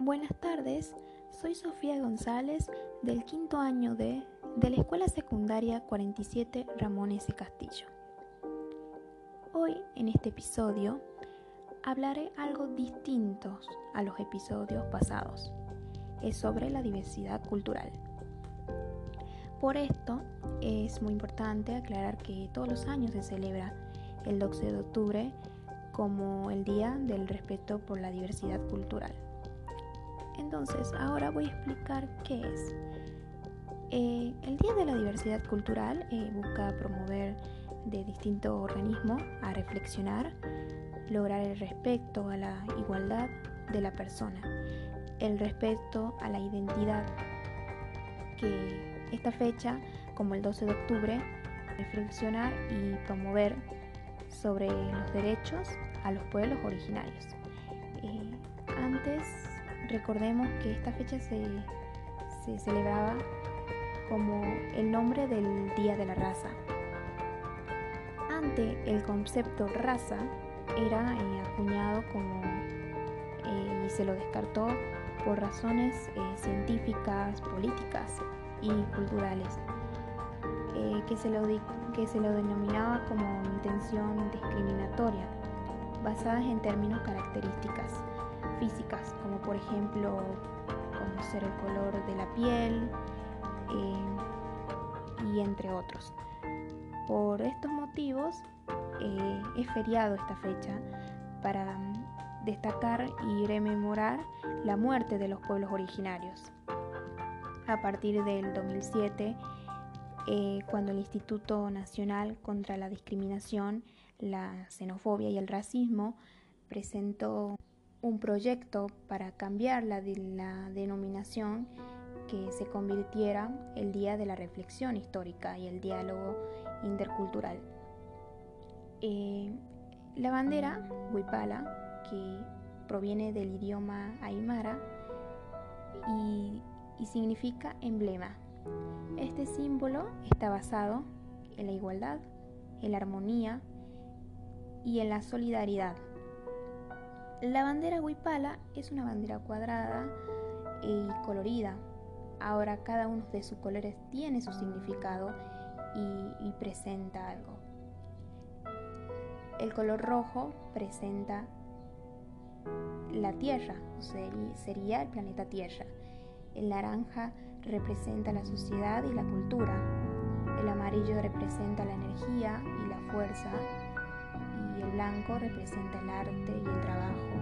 Buenas tardes, soy Sofía González del quinto año de, de la Escuela Secundaria 47 Ramón S. Castillo. Hoy en este episodio hablaré algo distinto a los episodios pasados. Es sobre la diversidad cultural. Por esto es muy importante aclarar que todos los años se celebra el 12 de octubre como el Día del Respeto por la Diversidad Cultural. Entonces, ahora voy a explicar qué es. Eh, el Día de la Diversidad Cultural eh, busca promover de distintos organismos a reflexionar, lograr el respeto a la igualdad de la persona, el respeto a la identidad, que esta fecha, como el 12 de octubre, reflexionar y promover sobre los derechos a los pueblos originarios. Eh, antes Recordemos que esta fecha se, celebraba como el nombre del Día de la Raza. Antes el concepto raza era eh, acuñado como eh, y se lo descartó por razones eh, científicas, políticas y culturales, que, se lo que se lo denominaba como intención discriminatoria, basadas en términos características físicas, como por ejemplo conocer el color de la piel eh, y entre otros. Por estos motivos eh, es feriado esta fecha para destacar y rememorar la muerte de los pueblos originarios. A partir del 2007, eh, cuando el Instituto Nacional contra la Discriminación, la Xenofobia y el Racismo presentó un proyecto para cambiar la, denominación que se convirtiera el Día de la Reflexión Histórica y el Diálogo Intercultural. Eh, la bandera Huipala, que proviene del idioma aymara y significa emblema. Este símbolo está basado en la igualdad, en la armonía y en la solidaridad la bandera huipala es una bandera cuadrada y colorida. Ahora cada uno de sus colores tiene su significado y, presenta algo. El color rojo presenta la Tierra, sería, el planeta Tierra. El naranja representa la sociedad y la cultura. El amarillo representa la energía y la fuerza y blanco representa el arte y el trabajo.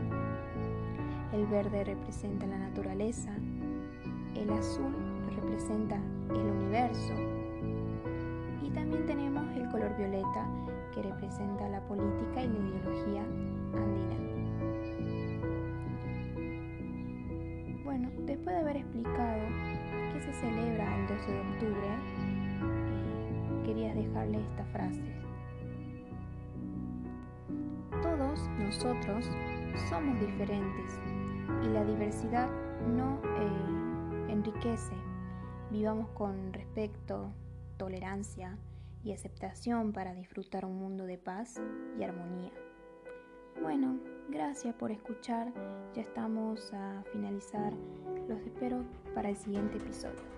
El verde representa la naturaleza. El azul representa el universo. Y también tenemos el color violeta que representa la política y la ideología andina. Bueno, después de haber explicado qué se celebra el 12 de octubre, eh, quería dejarle esta frase nosotros somos diferentes y la diversidad no eh, enriquece. Vivamos con respeto, tolerancia y aceptación para disfrutar un mundo de paz y armonía. Bueno, gracias por escuchar. Ya estamos a finalizar. Los espero para el siguiente episodio.